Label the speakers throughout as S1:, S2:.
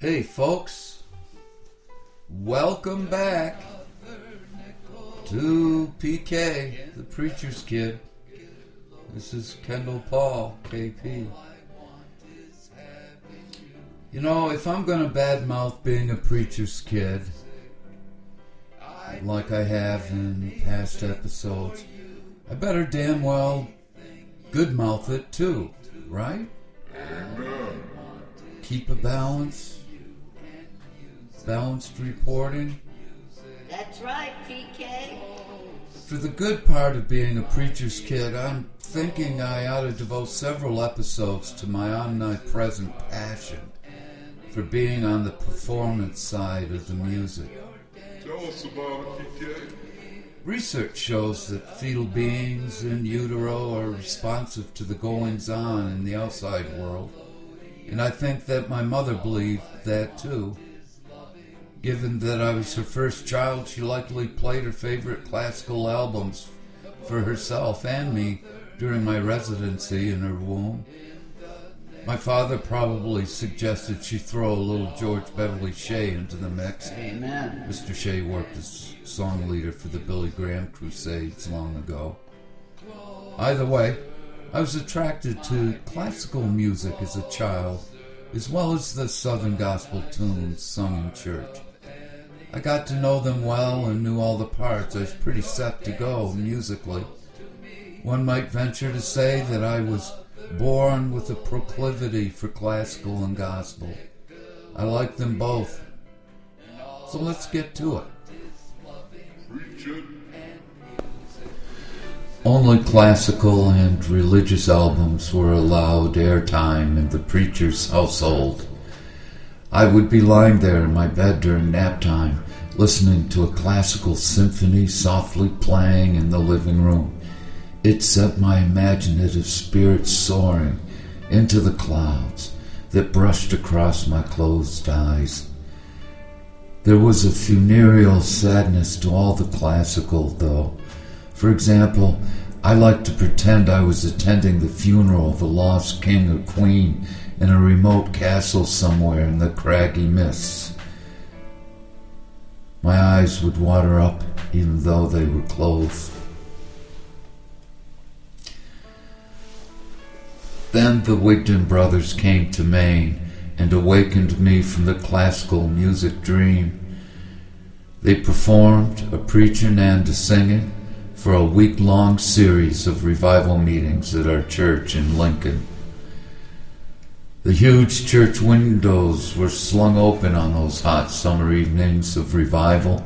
S1: Hey, folks. Welcome back to PK, the Preacher's Kid. This is Kendall Paul, KP. You know, if I'm going to badmouth being a preacher's kid, like I have in past episodes, I better damn well good mouth it too, right? Keep a balance, balanced reporting.
S2: That's right, PK.
S1: For the good part of being a preacher's kid, I'm thinking I ought to devote several episodes to my omnipresent passion for being on the performance side of the music.
S3: Tell us about it, PK.
S1: Research shows that fetal beings in utero are responsive to the goings on in the outside world, and I think that my mother believed that too. Given that I was her first child, she likely played her favorite classical albums for herself and me during my residency in her womb. My father probably suggested she throw a little George Beverly Shea into the mix.
S2: Amen.
S1: Mr. Shea worked as song leader for the Billy Graham Crusades long ago. Either way, I was attracted to classical music as a child, as well as the Southern gospel tunes sung in church. I got to know them well and knew all the parts. I was pretty set to go musically. One might venture to say that I was born with a proclivity for classical and gospel. I like them both. So let's get to it. Only classical and religious albums were allowed airtime in the preacher's household. I would be lying there in my bed during nap time, listening to a classical symphony softly playing in the living room. It set my imaginative spirit soaring into the clouds that brushed across my closed eyes. There was a funereal sadness to all the classical, though. For example, I liked to pretend I was attending the funeral of a lost king or queen in a remote castle somewhere in the craggy mists. My eyes would water up even though they were closed. Then the Wigton brothers came to Maine and awakened me from the classical music dream. They performed a preaching and a singing for a week long series of revival meetings at our church in Lincoln. The huge church windows were slung open on those hot summer evenings of revival.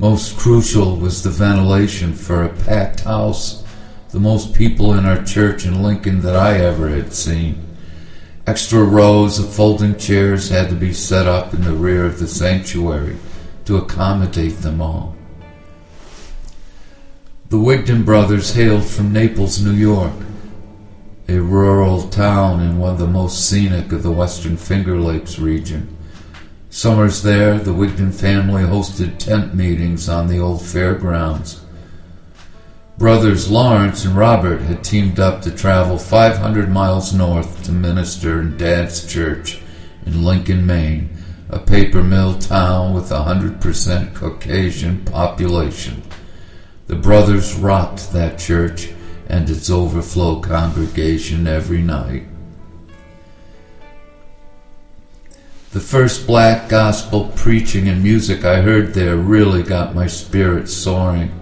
S1: Most crucial was the ventilation for a packed house, the most people in our church in Lincoln that I ever had seen. Extra rows of folding chairs had to be set up in the rear of the sanctuary to accommodate them all. The Wigton brothers hailed from Naples, New York, a rural town in one of the most scenic of the western Finger Lakes region. Summers there, the Wigton family hosted tent meetings on the old fairgrounds. Brothers Lawrence and Robert had teamed up to travel 500 miles north to minister in Dad's church in Lincoln, Maine, a paper mill town with a 100% Caucasian population. The brothers rocked that church and its overflow congregation every night. The first black gospel preaching and music I heard there really got my spirit soaring.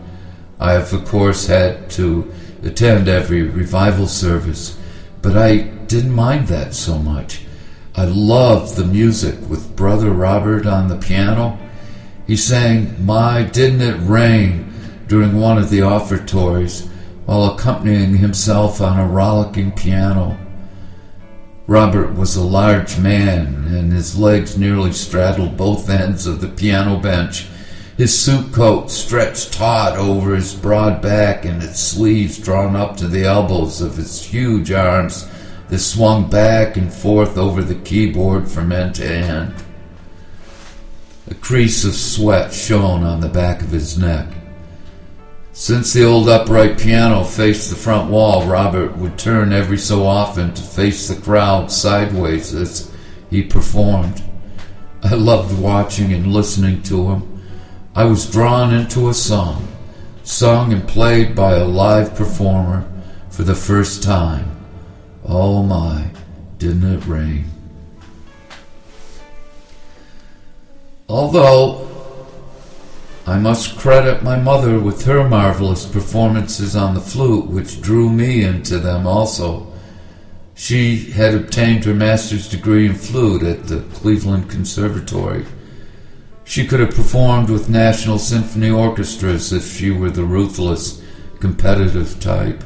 S1: I have, of course, had to attend every revival service, but I didn't mind that so much. I loved the music with Brother Robert on the piano. He sang My Didn't It Rain during one of the offertories while accompanying himself on a rollicking piano. Robert was a large man, and his legs nearly straddled both ends of the piano bench. His suit coat stretched taut over his broad back, and its sleeves drawn up to the elbows of his huge arms that swung back and forth over the keyboard from end to end. A crease of sweat shone on the back of his neck. Since the old upright piano faced the front wall, Robert would turn every so often to face the crowd sideways as he performed. I loved watching and listening to him. I was drawn into a song, sung and played by a live performer for the first time. Oh my, didn't it rain? Although I must credit my mother with her marvelous performances on the flute, which drew me into them also. She had obtained her master's degree in flute at the Cleveland Conservatory. She could have performed with national symphony orchestras if she were the ruthless, competitive type.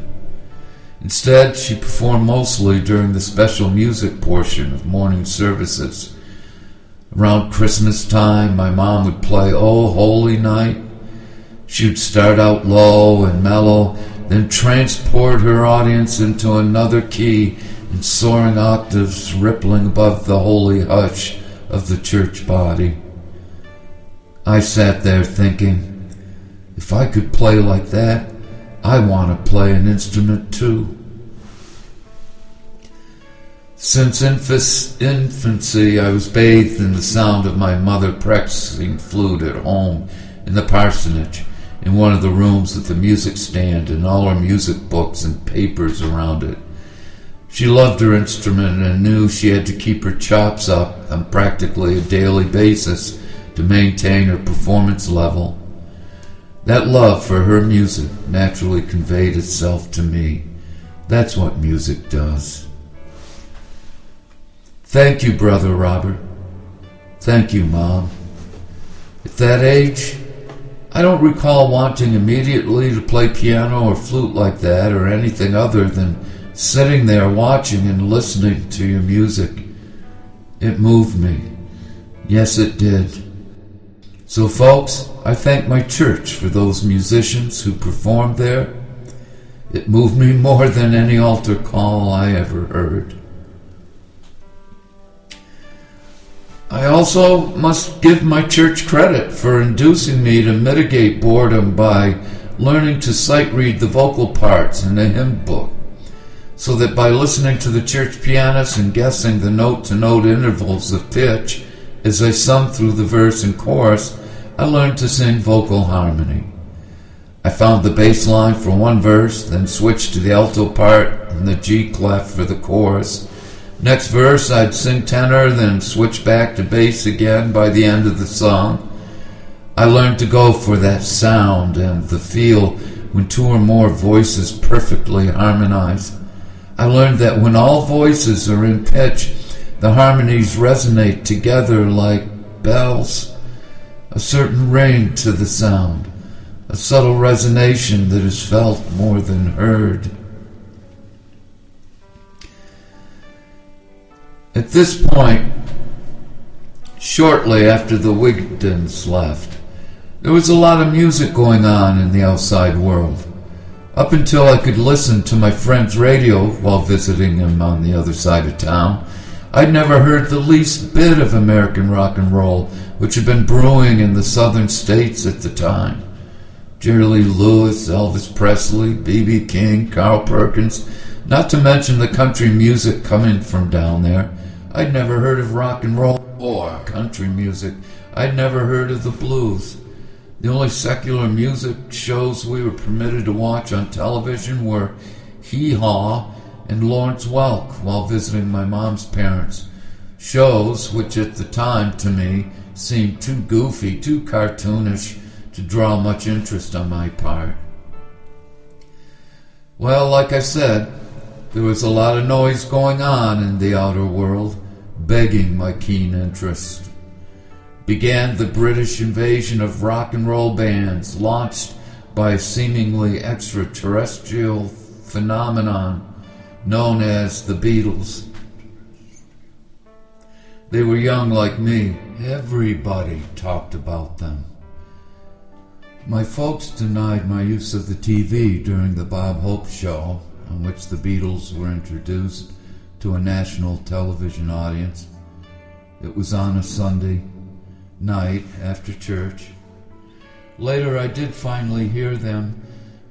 S1: Instead, she performed mostly during the special music portion of morning services. Around Christmas time, my mom would play Oh Holy Night. She would start out low and mellow, then transport her audience into another key in soaring octaves rippling above the holy hush of the church body. I sat there thinking, if I could play like that, I want to play an instrument too. Since infancy, I was bathed in the sound of my mother practicing flute at home in the parsonage, in one of the rooms with the music stand and all her music books and papers around it. She loved her instrument and knew she had to keep her chops up on practically a daily basis to maintain her performance level. That love for her music naturally conveyed itself to me. That's what music does. Thank you, Brother Robert. Thank you, Mom. At that age, I don't recall wanting immediately to play piano or flute like that or anything other than sitting there watching and listening to your music. It moved me. Yes, it did. So, folks, I thank my church for those musicians who performed there. It moved me more than any altar call I ever heard. I also must give my church credit for inducing me to mitigate boredom by learning to sight read the vocal parts in a hymn book so that by listening to the church pianist and guessing the note to note intervals of pitch as I sung through the verse and chorus, I learned to sing vocal harmony. I found the bass line for one verse, then switched to the alto part and the G clef for the chorus. Next verse, I'd sing tenor, then switch back to bass again by the end of the song. I learned to go for that sound and the feel when two or more voices perfectly harmonize. I learned that when all voices are in pitch, the harmonies resonate together like bells, a certain ring to the sound, a subtle resonation that is felt more than heard. At this point, shortly after the Wigtons left, there was a lot of music going on in the outside world. Up until I could listen to my friend's radio while visiting him on the other side of town, I'd never heard the least bit of American rock and roll, which had been brewing in the southern states at the time. Jerry Lee Lewis, Elvis Presley, B.B. King, Carl Perkins, not to mention the country music coming from down there. I'd never heard of rock and roll or country music. I'd never heard of the blues. The only secular music shows we were permitted to watch on television were Hee Haw and Lawrence Welk while visiting my mom's parents. Shows which at the time to me seemed too goofy, too cartoonish to draw much interest on my part. Well, like I said, there was a lot of noise going on in the outer world, begging my keen interest began the British invasion of rock and roll bands launched by a seemingly extraterrestrial phenomenon known as the Beatles. They were young like me. Everybody talked about them. My folks denied my use of the TV during the Bob Hope show, on which the Beatles were introduced to a national television audience. It was on a Sunday night after church. Later, I did finally hear them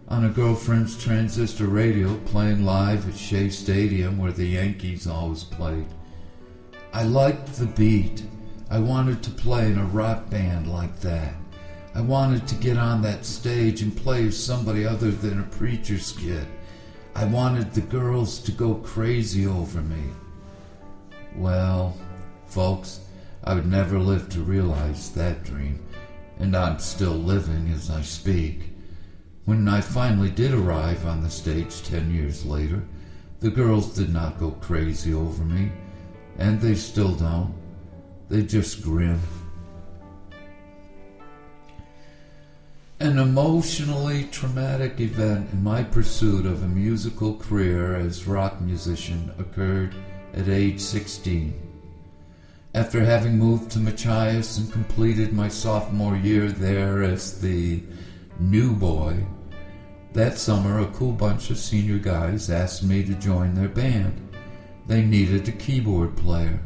S1: on a girlfriend's transistor radio playing live at Shea Stadium where the Yankees always played. I liked the beat. I wanted to play in a rock band like that. I wanted to get on that stage and play as somebody other than a preacher's kid. I wanted the girls to go crazy over me. Well, folks, I would never live to realize that dream, and I'm still living as I speak. When I finally did arrive on the stage ten years later, the girls did not go crazy over me, and they still don't. They just grin. An emotionally traumatic event in my pursuit of a musical career as rock musician occurred at age 16. After having moved to Machias and completed my sophomore year there as the new boy, that summer a cool bunch of senior guys asked me to join their band. They needed a keyboard player.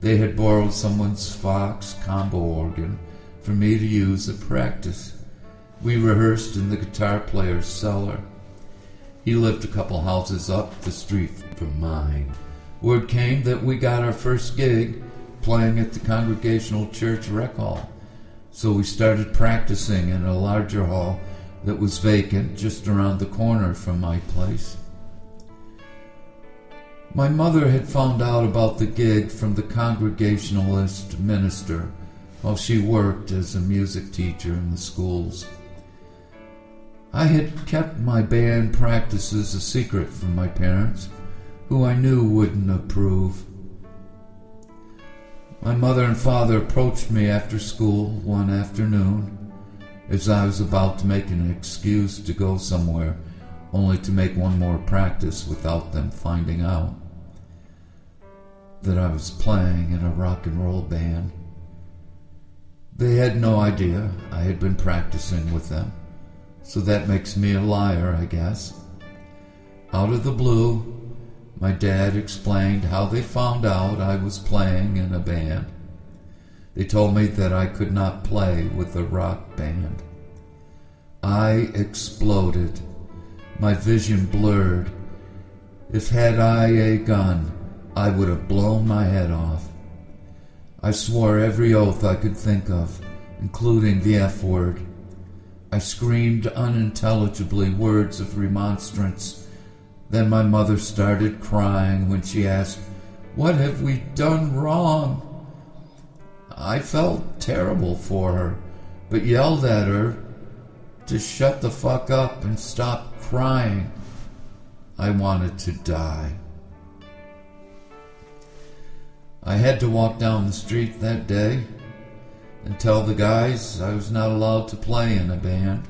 S1: They had borrowed someone's Vox combo organ for me to use at practice. We rehearsed in the guitar player's cellar. He lived a couple houses up the street from mine. Word came that we got our first gig playing at the Congregational Church Rec Hall. So we started practicing in a larger hall that was vacant just around the corner from my place. My mother had found out about the gig from the Congregationalist minister while she worked as a music teacher in the schools. I had kept my band practices a secret from my parents, who I knew wouldn't approve. My mother and father approached me after school one afternoon as I was about to make an excuse to go somewhere, only to make one more practice without them finding out that I was playing in a rock and roll band. They had no idea I had been practicing with them. So that makes me a liar, I guess. Out of the blue, my dad explained how they found out I was playing in a band. They told me that I could not play with a rock band. I exploded. My vision blurred. If had I a gun, I would have blown my head off. I swore every oath I could think of, including the F word. I screamed unintelligibly words of remonstrance. Then my mother started crying when she asked, What have we done wrong? I felt terrible for her, but yelled at her to shut the fuck up and stop crying. I wanted to die. I had to walk down the street that day and tell the guys I was not allowed to play in a band.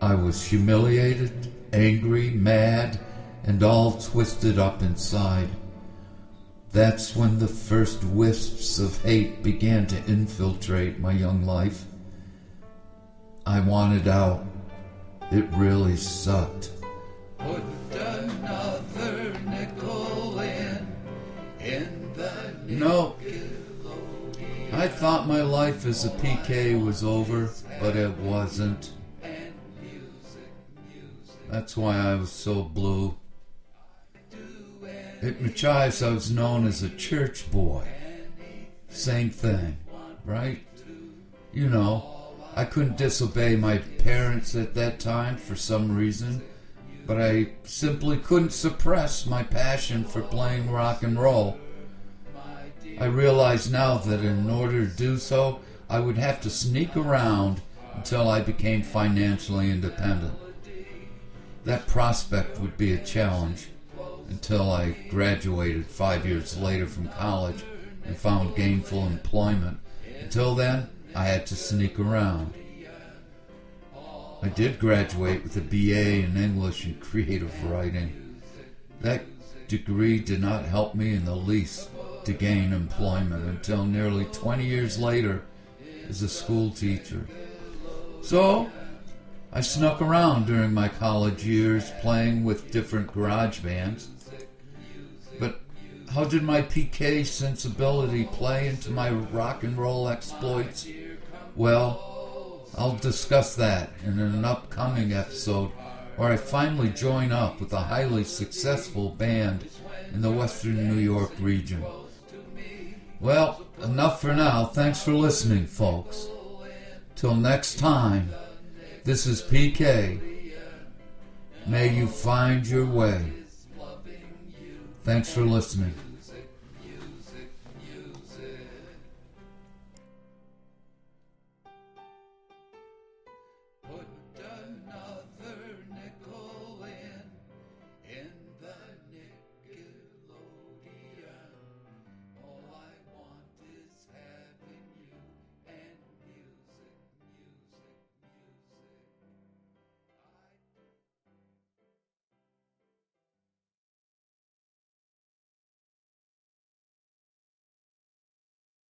S1: I was humiliated, angry, mad, and all twisted up inside. That's when the first wisps of hate began to infiltrate my young life. I wanted out. It really sucked. Put another nickel in, in the No. I thought my life as a PK was over, but it wasn't. That's why I was so blue. At Machias, I was known as a church boy. Same thing, right? You know, I couldn't disobey my parents at that time for some reason, but I simply couldn't suppress my passion for playing rock and roll. I realize now that in order to do so, I would have to sneak around until I became financially independent. That prospect would be a challenge until I graduated five years later from college and found gainful employment. Until then, I had to sneak around. I did graduate with a BA in English and creative writing. That degree did not help me in the least to gain employment until nearly 20 years later as a school teacher. So, I snuck around during my college years playing with different garage bands. But how did my PK sensibility play into my rock and roll exploits? Well, I'll discuss that in an upcoming episode where I finally join up with a highly successful band in the western New York region. Well, enough for now. Thanks for listening, folks. Till next time, this is PK. May you find your way. Thanks for listening.